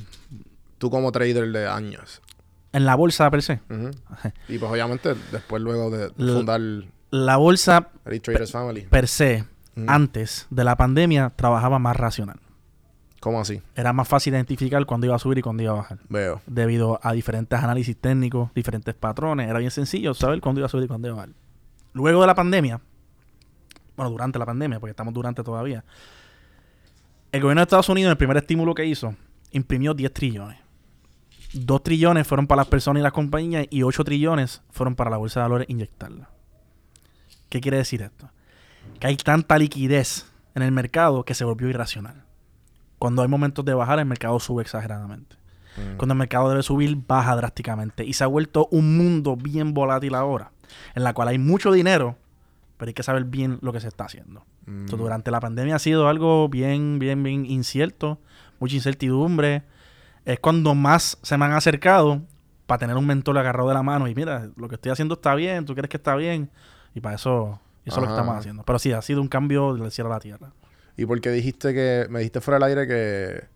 Tú como trader de años. en la bolsa per se. Y pues obviamente después luego de fundar La bolsa Elite Traders Family. per se, antes de la pandemia, trabajaba más racional. ¿Cómo así? Era más fácil identificar cuándo iba a subir y cuándo iba a bajar. Veo. debido a diferentes análisis técnicos, diferentes patrones. Era bien sencillo saber cuándo iba a subir y cuándo iba a bajar. Luego de la pandemia, bueno, durante la pandemia, porque estamos durante todavía, el gobierno de Estados Unidos, el primer estímulo que hizo, imprimió 10 trillones. 2 trillones fueron para las personas y las compañías y 8 trillones fueron para la bolsa de valores inyectarla. ¿Qué quiere decir esto? Que hay tanta liquidez en el mercado que se volvió irracional. Cuando hay momentos de bajar, el mercado sube exageradamente. Mm. Cuando el mercado debe subir, baja drásticamente. Y se ha vuelto un mundo bien volátil ahora, en la cual hay mucho dinero, pero hay que saber bien lo que se está haciendo. Mm. Entonces, durante la pandemia ha sido algo bien, bien, bien incierto, mucha incertidumbre. Es cuando más se me han acercado para tener un mentor agarrado de la mano y mira, lo que estoy haciendo está bien, tú crees que está bien. Y para eso, eso es lo que estamos haciendo. Pero sí, ha sido un cambio del cielo a la tierra. ¿Y por qué dijiste que, me dijiste fuera del aire que,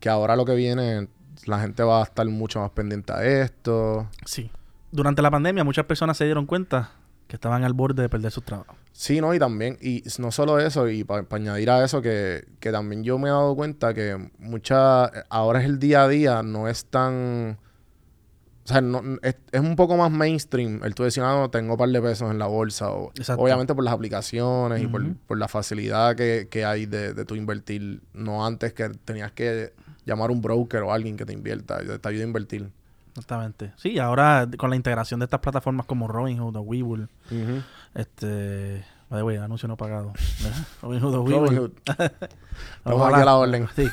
que ahora lo que viene, la gente va a estar mucho más pendiente a esto? Sí. Durante la pandemia muchas personas se dieron cuenta que estaban al borde de perder sus trabajos. Sí, no, y también, y no solo eso, y para añadir a eso, que, que también yo me he dado cuenta que mucha, ahora es el día a día, no es tan, o sea, no, es, es un poco más mainstream el tú decir, ah, no, tengo un par de pesos en la bolsa, o, obviamente por las aplicaciones y por, por la facilidad que, que hay de, de tú invertir, no antes que tenías que llamar a un broker o alguien que te invierta, te ayude a invertir. Exactamente. Sí, ahora con la integración de estas plataformas como Robinhood o Webull, Ujú. este... By the way, anuncio no pagado. Robinhood o Webull. Aquí a la orden. Sí.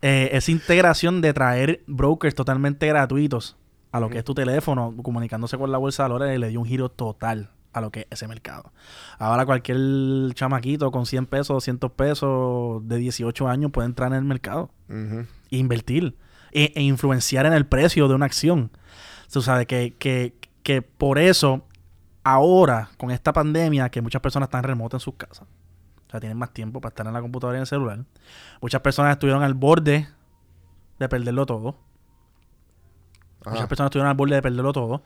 Eh, esa integración de traer brokers totalmente gratuitos a lo que es tu teléfono, comunicándose con la bolsa de valores, le dio un giro total a lo que es ese mercado. Ahora cualquier chamaquito con 100 pesos, 200 pesos de 18 años puede entrar en el mercado e invertir. E, e influenciar en el precio de una acción. Tú sabes que, que, que por eso, ahora, con esta pandemia, que muchas personas están remotas en sus casas, o sea, tienen más tiempo para estar en la computadora y en el celular, muchas personas estuvieron al borde de perderlo todo. Ajá. Muchas personas estuvieron al borde de perderlo todo.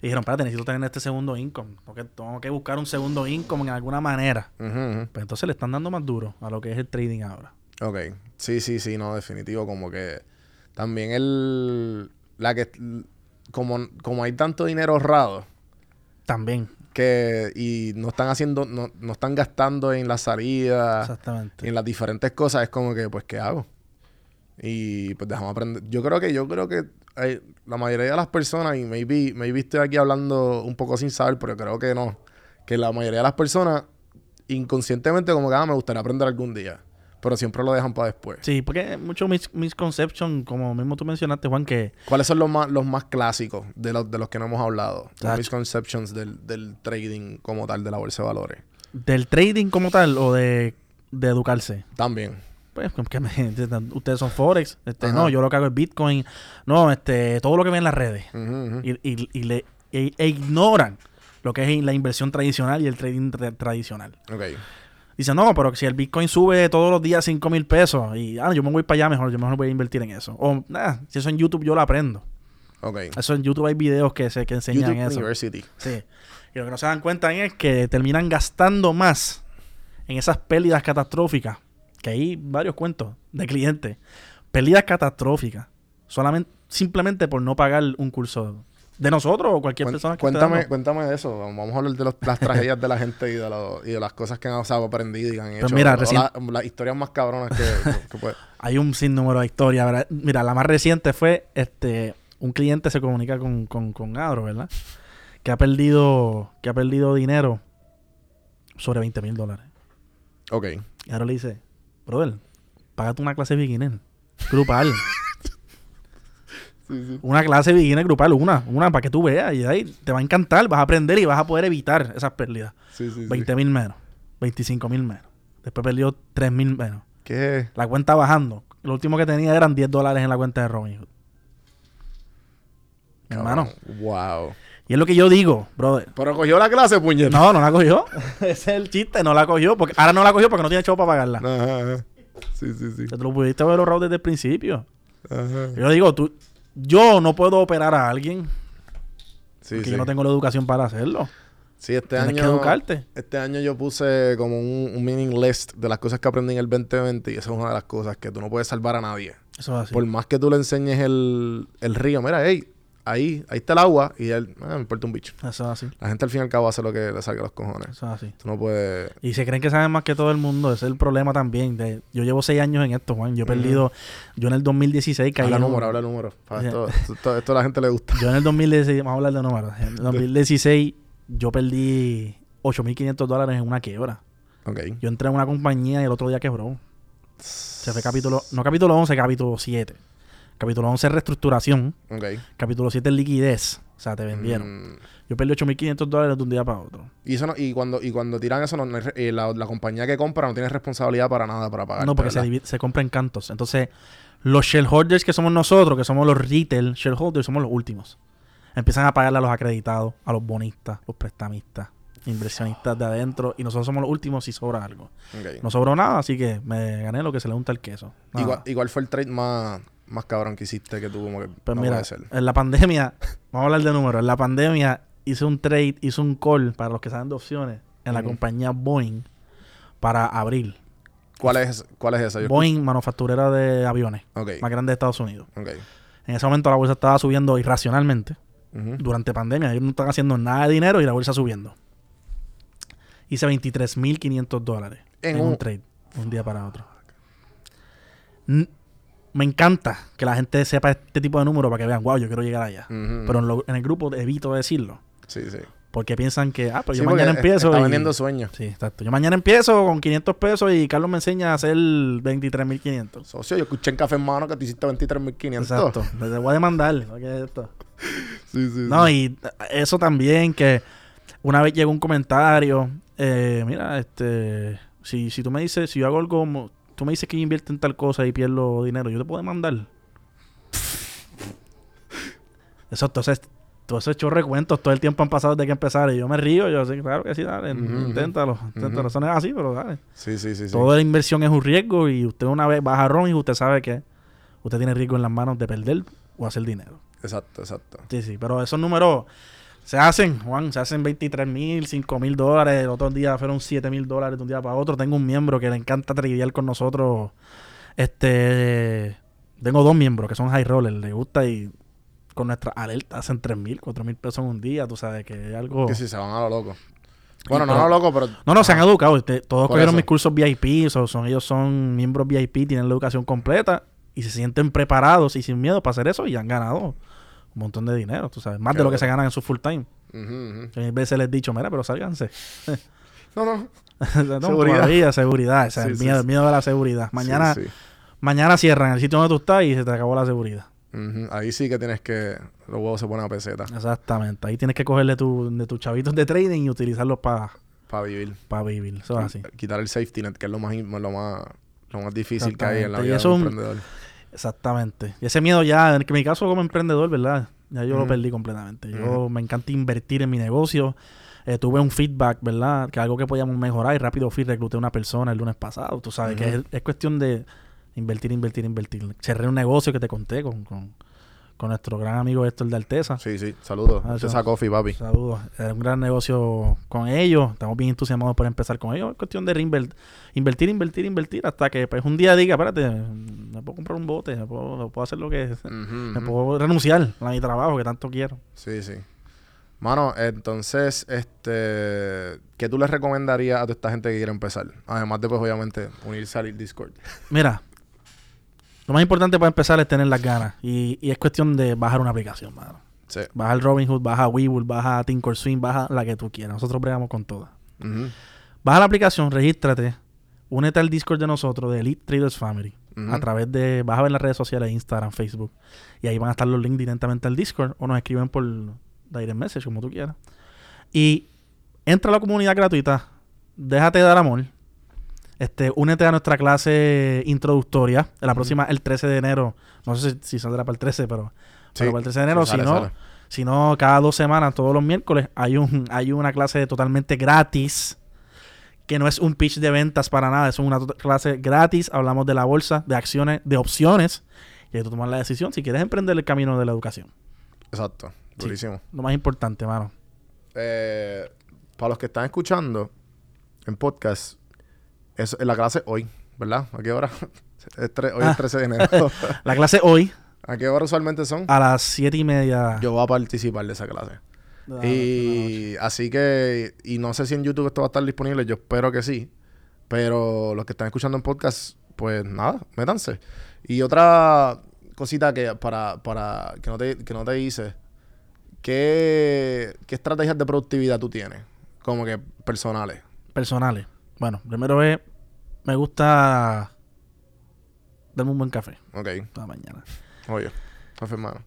Y dijeron, espérate, necesito tener este segundo income. Porque tengo que buscar un segundo income en alguna manera. Ujú. Pues entonces le están dando más duro a lo que es el trading ahora. Ok. Sí, sí, sí, no, definitivo. Como que también el. La que. Como, como hay tanto dinero ahorrado También. que. Y no están haciendo. No, no están gastando en la salida. Exactamente. en las diferentes cosas es como que, pues, ¿qué hago? Y pues dejamos aprender. Yo creo que, yo creo que hay- la mayoría de las personas, y maybe, maybe estoy aquí hablando un poco sin saber, pero creo que no. Que la mayoría de las personas, inconscientemente, como que, ah, me gustaría aprender algún día. Pero siempre lo dejan para después. Sí, porque muchos mis misconception, como mismo tú mencionaste, Juan, que ¿Cuáles son los más, los más clásicos de los, de los que no hemos hablado? Los misconceptions del, del trading como tal, de la bolsa de valores. del trading como tal o de, de educarse. También. Pues, que me- ustedes son Forex. Este, no, yo lo que hago es Bitcoin. No, este, todo lo que ven en las redes. Y, y- y le, e, e ignoran lo que es la inversión tradicional y el trading tra- tradicional. Ok. Dicen, no, pero si el Bitcoin sube todos los días 5 mil pesos y ah, yo me voy para allá mejor, yo mejor voy a invertir en eso. O, nada, si eso en YouTube yo lo aprendo. Ok. Eso en YouTube hay videos que, se, que enseñan YouTube eso. University. Sí. Y lo que no se dan cuenta es que terminan gastando más en esas pérdidas catastróficas. Que hay varios cuentos de clientes. Pérdidas catastróficas. Solamente, simplemente por no pagar un curso de nosotros o cualquier persona que cuéntame, cuéntame de eso. Vamos a hablar de los- las tragedias de la gente y de, lo- y de las cosas que han o sea, aprendido y han hecho. Pues mira, O recién- la- las historias más cabronas que, que- que puede- Hay un sinnúmero de historias. ¿verdad? Mira, la más reciente fue este un cliente se comunica con, con, con Adro, ¿verdad? Que ha perdido, que ha perdido dinero sobre 20 mil dólares. Ok. Y ahora le dice, brother, págate una clase beginner grupal. Una clase beginner grupal, una, una para que tú veas y de ahí te va a encantar, vas a aprender y vas a poder evitar esas pérdidas. Sí, sí, sí. 20 mil menos, 25 mil menos. Después perdió 3 mil menos. ¿Qué? La cuenta bajando. Lo último que tenía eran 10 dólares en la cuenta de Robinhood. Mi Hermano. Wow. Y es lo que yo digo, brother. Pero cogió la clase, puñet. No, no la cogió. Ese es el chiste, no la cogió. Porque ahora no la cogió porque no tiene chavo para pagarla. Ajá, ajá. Sí, sí, sí. Te lo pudiste haber ahorrado desde el principio. Ajá. Yo digo, tú, yo no puedo operar a alguien Sí, porque sí. yo no tengo la educación para hacerlo. Sí, este Tienes año. que educarte. Este año yo puse como un, un meaning list de las cosas que aprendí en el 2020 y esa es una de las cosas que tú no puedes salvar a nadie. Eso es así. Por más que tú le enseñes el, el río, mira, hey, ahí, ahí está el agua y él, ah, me importa un bicho. Eso es así. La gente al fin y al cabo hace lo que le salga a los cojones. Eso es así. Tú no puedes... Y se creen que saben más que todo el mundo. Ese es el problema también. De, yo llevo seis años en esto, Juan. Yo he perdido... Yo en el 2016 caí... Habla en número, habla número. Pa, Sí. Esto, esto, esto a la gente le gusta. Yo en el 2016... Vamos a hablar de números. En el 2016 yo perdí 8.500 dólares en una quiebra. Ok. Yo entré en una compañía y el otro día quebró. Se fue capítulo... No capítulo 11, capítulo 7. Capítulo 11 es reestructuración. Capítulo 7 es liquidez. O sea, te vendieron. Mm, Yo perdí 8.500 dólares de un día para otro. y eso no, y cuando, y cuando tiran eso, no, eh, la, la compañía que compra no tiene responsabilidad para nada para pagar. no, porque se, se compra en cantos. Entonces, los shareholders que somos nosotros, que somos los retail shareholders, somos los últimos. Empiezan a pagarle a los acreditados, a los bonistas, los prestamistas, inversionistas de adentro. Y nosotros somos los últimos si sobra algo. No sobró nada, así que me gané lo que se le unta el queso. Igual, igual fue el trade más, más cabrón que hiciste que tú como que Pues no mira, puede ser. en la pandemia, vamos a hablar de números. En la pandemia hice un trade, hice un call para los que saben de opciones en la compañía Boeing para abril. ¿Cuál es, cuál es esa? Yo Boeing, manufacturera de aviones, Ok. más grande de Estados Unidos. En ese momento la bolsa estaba subiendo irracionalmente Ujú. durante pandemia. Ellos no están haciendo nada de dinero y la bolsa subiendo. Hice 23.500 dólares En en, un, un- trade, un día para otro. N- Me encanta que la gente sepa este tipo de números para que vean, wow, yo quiero llegar allá. Pero en, lo- en el grupo evito decirlo. Sí, sí. Porque piensan que, ah, pero Sí, yo mañana empiezo. Está y- vendiendo sueños. Sí, exacto. Yo mañana empiezo con 500 pesos y Carlos me enseña a hacer 23.500. Socio, yo escuché en Café en Mano que te hiciste 23.500. Exacto. Le voy a demandar. ¿no? ¿Qué es esto? Sí, sí, No, sí. y eso también, que una vez llegó un comentario, eh, mira, este, si, si tú me dices, si yo hago algo, tú me dices que yo invierto en tal cosa y pierdo dinero, yo te puedo demandar. Eso, entonces, todos esos chorre cuentos todo el tiempo han pasado desde que empezaron. Y yo me río, yo sí, claro que sí, dale, ujú. inténtalo. inténtalo. Eso no es así, pero dale. Sí, sí, sí. sí. Toda la inversión es un riesgo y usted una vez baja ron y usted sabe que usted tiene riesgo en las manos de perder o hacer dinero. Exacto, exacto. Sí, sí, pero esos números se hacen, Juan, se hacen 23 mil, 5 mil dólares, el otro día fueron 7 mil dólares de un día para otro. Tengo un miembro que le encanta trivial con nosotros. Este, tengo dos miembros que son high rollers, le gusta y con nuestra alerta hacen 3 mil, 4 mil pesos en un día, tú sabes que es algo... Que si se van a lo loco. Bueno, no lo loco, pero. No, no, se han Ajá. educado. este, todos cogieron eso. mis cursos VIP. so- son, ellos son miembros VIP, tienen la educación completa y se sienten preparados y sin miedo para hacer eso y han ganado un montón de dinero, tú sabes. Más de lo que se ganan en su full time. Ujú, ujú. Yo a veces les he dicho, mira, pero sálganse. No, no. No, Seguridad. todavía, seguridad. O sea, Sí, el, miedo, sí. el miedo de la seguridad. Mañana, Sí, mañana cierran el sitio donde tú estás y se te acabó la seguridad. Ahí sí que tienes que. Los huevos se ponen a peseta Exactamente. Ahí tienes que cogerle tu, de tus chavitos de trading y utilizarlos para para vivir. vivir. Eso es así. Quitar el safety net, que es lo más, lo más, lo más difícil que hay en la Exactamente. Y vida eso de un es un- emprendedor. Exactamente. Y ese miedo ya, en mi caso como emprendedor, ¿verdad? Ya yo lo perdí completamente. Yo me encanta invertir en mi negocio. Eh, tuve un feedback, ¿verdad? Que algo que podíamos mejorar y rápido fui recluté a una persona el lunes pasado. Tú sabes que es, es cuestión de invertir, invertir, invertir. Cerré un negocio que te conté con, con, con nuestro gran amigo Héctor de Alteza. Sí, sí. Saludos. Ah, es coffee, papi. Saludos. Es un gran negocio con ellos. Estamos bien entusiasmados por empezar con ellos. Es cuestión de reinver- invertir, invertir, invertir hasta que pues, un día diga, espérate, me puedo comprar un bote, me puedo, me puedo hacer lo que Ujú, me puedo renunciar a mi trabajo que tanto quiero. Sí, sí. Mano, entonces, este, ¿qué tú les recomendarías a toda esta gente que quiere empezar? Además de, pues, obviamente, unirse al Discord. Mira, lo más importante para empezar es tener las ganas. Y, y es cuestión de bajar una aplicación, mano. Sí. Baja el Robinhood, baja Webull, baja Thinkorswim, baja la que tú quieras. Nosotros bregamos con todas. Baja la aplicación, regístrate, únete al Discord de nosotros, de Elite Traders Family. A través de, vas a ver las redes sociales, Instagram, Facebook. Y ahí van a estar los links directamente al Discord o nos escriben por direct message, como tú quieras. Y entra a la comunidad gratuita, déjate dar amor. Este, únete a nuestra clase introductoria. La próxima, el 13 de enero. No sé si, si saldrá para el 13, pero, Sí, pero para el 13 de enero. si no, si no, cada dos semanas, todos los miércoles, hay un hay una clase totalmente gratis. Que no es un pitch de ventas para nada. Es una clase gratis. Hablamos de la bolsa, de acciones, de opciones. Y ahí tú tomas la decisión si quieres emprender el camino de la educación. Exacto. Sí. Durísimo. Lo más importante, mano. Eh, para los que están escuchando en podcast, es la clase hoy, ¿verdad? ¿A qué hora? Es tre- hoy Ah. es 13 de enero. La clase hoy, ¿A qué hora usualmente son? a las siete y media. Yo voy a participar de esa clase. la- la. Y así que, y no sé si en YouTube esto va a estar disponible, yo espero que sí. Pero los que están escuchando en podcast, pues nada, métanse. Y otra cosita que para, para que no te, que no te hice, ¿qué, ¿qué estrategias de productividad tú tienes? Como que personales. Personales. Bueno, primero es, me gusta darme un buen café Ok, toda mañana. oye, café hermano.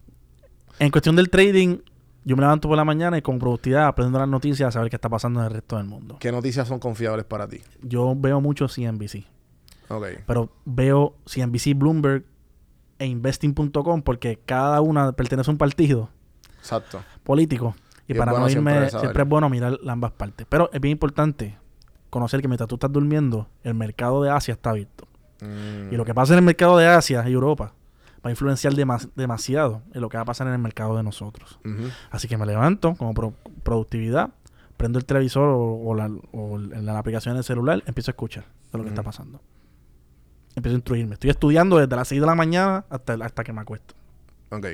En cuestión del trading, yo me levanto por la mañana y con productividad aprendo las noticias a saber qué está pasando en el resto del mundo. ¿Qué noticias son confiables para ti? Yo veo mucho CNBC, Ok, pero veo CNBC, Bloomberg e Investing.com porque cada una pertenece a un partido exacto. político. Y, para no siempre irme, saber. siempre es bueno mirar ambas partes. Pero es bien importante conocer que mientras tú estás durmiendo, el mercado de Asia está abierto. Mm, Y lo que pasa en el mercado de Asia y Europa va a influenciar demas- demasiado en lo que va a pasar en el mercado de nosotros. Así que me levanto como pro- productividad, prendo el televisor o, o la, o en la aplicación del celular, empiezo a escuchar de lo que está pasando. Empiezo a instruirme. Estoy estudiando desde las 6 de la mañana hasta, hasta que me acuesto. Ok,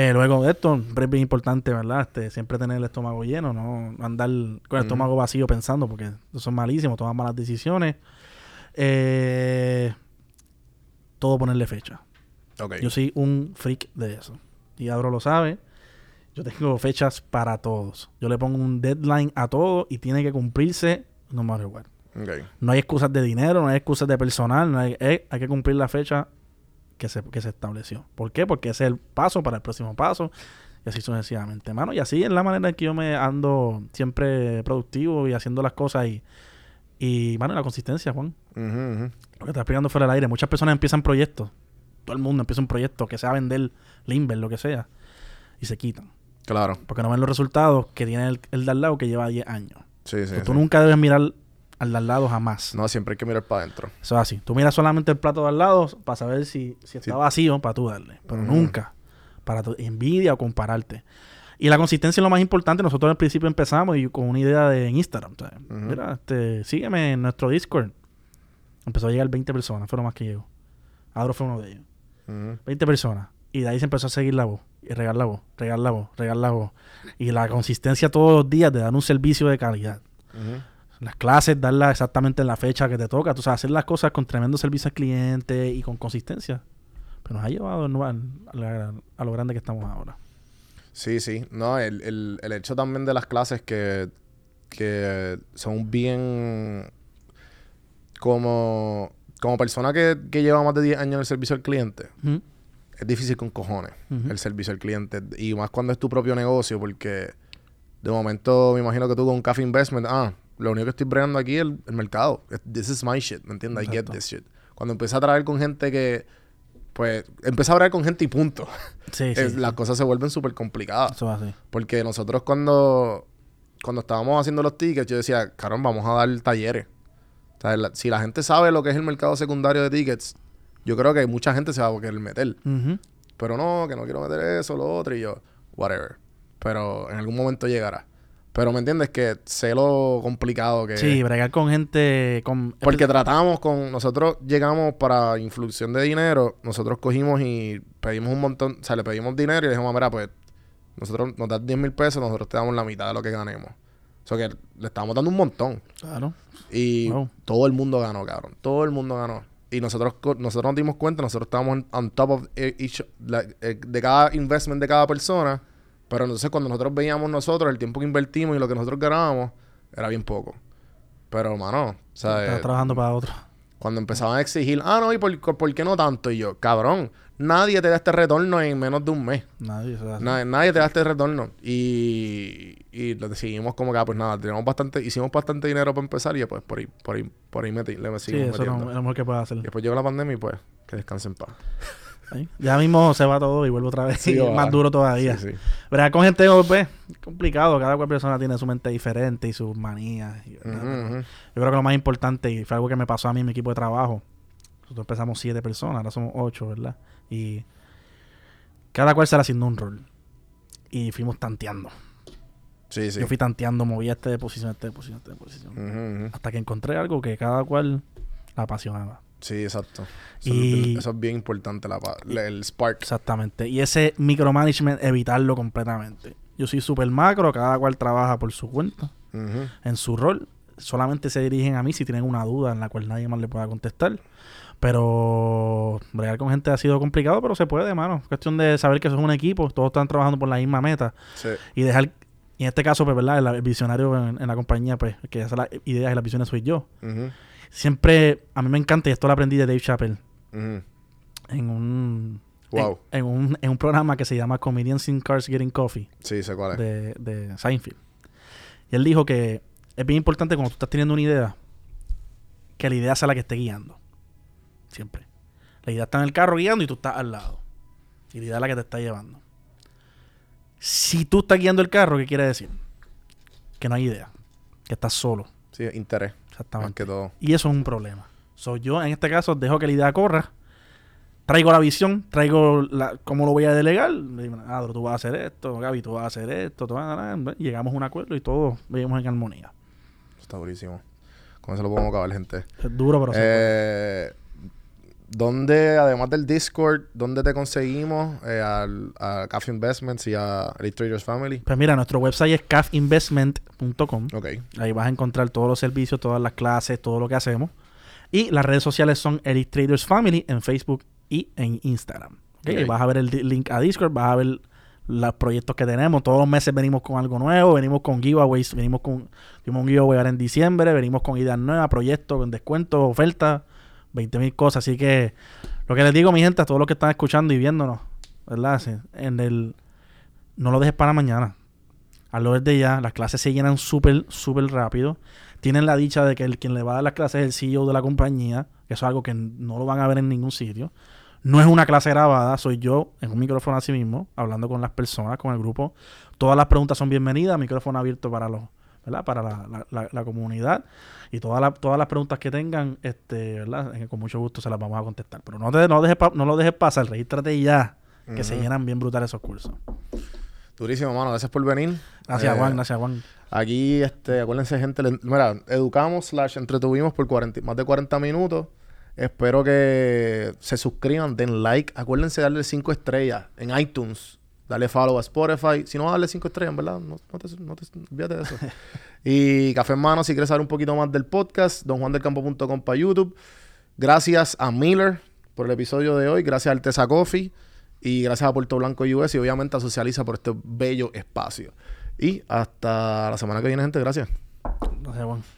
Eh, luego de esto, es bien importante, ¿verdad? Este, siempre tener el estómago lleno, no andar con el estómago vacío pensando, porque eso es malísimo, toman malas decisiones. Eh, todo ponerle fecha. Yo soy un freak de eso. Y Adro lo sabe. Yo tengo fechas para todos. Yo le pongo un deadline a todo y tiene que cumplirse no matter what. ok. No hay excusas de dinero, no hay excusas de personal, no hay, eh, hay que cumplir la fecha que se, que se estableció. ¿Por qué? Porque ese es el paso para el próximo paso. Y así sucesivamente, mano. Y así es la manera en que yo me ando siempre productivo y haciendo las cosas y, y mano, la consistencia, Juan. Lo que estás explicando fuera del aire. Muchas personas empiezan proyectos. Todo el mundo empieza un proyecto, que sea vender limber, lo que sea. y se quitan. Claro. Porque no ven los resultados que tiene el, el de al lado que lleva 10 años. Sí, sí. Tú sí. nunca debes mirar al de al lado jamás. No, siempre hay que mirar para adentro. Eso es así. Tú miras solamente el plato de al lado para saber si, si está Sí. vacío para tú darle. Pero nunca para tu envidia o compararte. Y la consistencia es lo más importante. Nosotros al principio empezamos y con una idea de en Instagram. o sea, Ujú. Mira, este, sígueme en nuestro Discord. Empezó a llegar 20 personas, fue lo más que llegó. Adro fue uno de ellos. Ujú. 20 personas. Y de ahí se empezó a seguir la voz. Y regar la voz, regar la voz, regar la voz. Y la consistencia todos los días de dar un servicio de calidad. Ujú. Las clases, darlas exactamente en la fecha que te toca. Tú sabes, hacer las cosas con tremendo servicio al cliente y con consistencia. Pero nos ha llevado a, la- a lo grande que estamos ahora. Sí, sí. No, el, el, el hecho también de las clases que, que son bien como, como persona que, que lleva más de 10 años en el servicio al cliente, es difícil con cojones el servicio al cliente. Y más cuando es tu propio negocio, porque de momento me imagino que tú con un Cafe Investment, ah, lo único que estoy bregando aquí es el, el mercado. This is my shit, ¿me entiendes? I get this shit. Cuando empecé a trabajar con gente que, pues, empecé a hablar con gente y punto. Sí, sí. Las cosas se vuelven súper complicadas. Eso es así. Porque nosotros cuando, cuando estábamos haciendo los tickets, yo decía, carón, vamos a dar talleres. O sea, la- si la gente sabe lo que es el mercado secundario de tickets, yo creo que mucha gente se va a querer meter. Pero no, que no quiero meter eso, lo otro, y yo, whatever. Pero en algún momento llegará. Pero me entiendes que sé lo complicado que Sí, es. bregar con gente. Con, Porque tratamos con. Nosotros llegamos para influencia de dinero. Nosotros cogimos y pedimos un montón. O sea, le pedimos dinero y le dijimos, mira, pues. Nosotros nos das 10 mil pesos, nosotros te damos la mitad de lo que ganemos. O sea que le estábamos dando un montón. Claro. Y Wow. todo el mundo ganó, cabrón. Todo el mundo ganó. Y nosotros, nosotros nos dimos cuenta, nosotros estábamos on, top of e- each, la- eh, de cada investment de cada persona. Pero entonces cuando nosotros veíamos nosotros el tiempo que invertimos y lo que nosotros ganábamos, era bien poco. Pero, mano, o sea, Estás eh, trabajando para otro. cuando empezaban a exigir, ah, no, ¿y por, por qué no tanto? Y yo, cabrón, nadie te da este retorno en menos de un mes. Nadie. eso es así. Na- nadie te da este retorno. Y, y lo decidimos como que, ah, pues nada, teníamos bastante, hicimos bastante dinero para empezar y pues por ahí, por ahí, por ahí meti- le Sí, seguimos eso no, metiendo. es lo mejor que puedes hacer. Y después llegó la pandemia y pues, que descansen en paz. Ya mismo se va todo y vuelve otra vez. Sí, y más duro todavía. Sí, sí. Bregar con gente OP es complicado. Cada cual persona tiene su mente diferente y sus manías. y-. Yo creo que lo más importante, y fue algo que me pasó a mí en mi equipo de trabajo. Nosotros empezamos siete personas, ahora somos ocho, ¿verdad? Y cada cual se le asignó un rol. Y fuimos tanteando. Sí, sí. Yo fui tanteando, movía este de posición, este de posición, este de posición. Hasta que encontré algo que cada cual la apasionaba. Sí, exacto. Eso, Y- es, eso es bien importante, la, el spark. Exactamente. Y ese micromanagement, evitarlo completamente. Yo soy súper macro, cada cual trabaja por su cuenta, en su rol. Solamente se dirigen a mí si tienen una duda en la cual nadie más le pueda contestar. Pero bregar con gente ha sido complicado, pero se puede, mano. Es cuestión de saber que eso es un equipo, todos están trabajando por la misma meta. Sí. Y dejar, y en este caso, pues, ¿verdad? El, el visionario en, en la compañía, pues, que hace las ideas y las visiones soy yo. Ujú, Siempre, a mí me encanta, y esto lo aprendí de Dave Chappelle, en un, Wow. en, en un, en un programa que se llama Comedians in Cars Getting Coffee Sí, sé cuál es. de, de Seinfeld. Y él dijo que es bien importante cuando tú estás teniendo una idea, que la idea sea la que esté guiando. Siempre. La idea está en el carro guiando y tú estás al lado. Y la idea es la que te está llevando. Si tú estás guiando el carro, ¿qué quiere decir? Que no hay idea. Que estás solo. Sí, interés. Más Exactamente. que todo. Y eso es un problema. So, yo en este caso dejo que la idea corra. Traigo la visión, traigo la, cómo lo voy a delegar. Adro, tú vas a hacer esto, Gaby, tú vas a hacer esto. tú vas a- Llegamos a un acuerdo y todos vivimos en armonía. Está durísimo. Con eso lo podemos acabar, gente. Es duro, pero puede. ¿Dónde, además del Discord, dónde te conseguimos? Eh, al, a Cafe Investments y a Elite Traders Family. Pues mira, nuestro website es cafinvestment.com. Ok. Ahí vas a encontrar todos los servicios, todas las clases, todo lo que hacemos. Y las redes sociales son Elite Traders Family en Facebook y en Instagram. ¿ok? Ok. Ahí Vas a ver el link a Discord, vas a ver los proyectos que tenemos. Todos los meses venimos con algo nuevo, venimos con giveaways, venimos con tuvimos un giveaway ahora en diciembre, venimos con ideas nuevas, proyectos, con descuentos, ofertas, 20 mil cosas. Así que lo que les digo, mi gente, a todos los que están escuchando y viéndonos, ¿verdad? Sí, En el, no lo dejes para mañana. Hazlo desde ya. Las clases se llenan súper, súper rápido. Tienen la dicha de que el quien le va a dar las clases es el CEO de la compañía. Que eso es algo que no lo van a ver en ningún sitio. No es una clase grabada, soy yo en un micrófono así mismo, hablando con las personas, con el grupo. Todas las preguntas son bienvenidas, micrófono abierto para los, ¿verdad? Para la, la- la- la comunidad. Y todas las, todas las preguntas que tengan, este, ¿verdad? Eh, Con mucho gusto se las vamos a contestar. Pero no, te, no, dejes pa- no lo dejes pasar, regístrate ya, que se llenan bien brutales esos cursos. Durísimo, mano. Gracias por venir. Gracias, Eh, Juan, gracias, Juan. Aquí, este, acuérdense, gente, le- mira, educamos slash entretuvimos por 40 más de 40 minutos. Espero que se suscriban, den like. Acuérdense de darle 5 estrellas en iTunes. Dale follow a Spotify. Si no, darle 5 estrellas, verdad. No, no te, no te- olvídate de eso. y Café en Mano, si quieres saber un poquito más del podcast, donjuandelcampo.com para YouTube. Gracias a Miller por el episodio de hoy. Gracias al Tesa Coffee. Y gracias a Puerto Blanco US. Y obviamente a Socializa por este bello espacio. Y hasta la semana que viene, gente. Gracias. Gracias, Juan.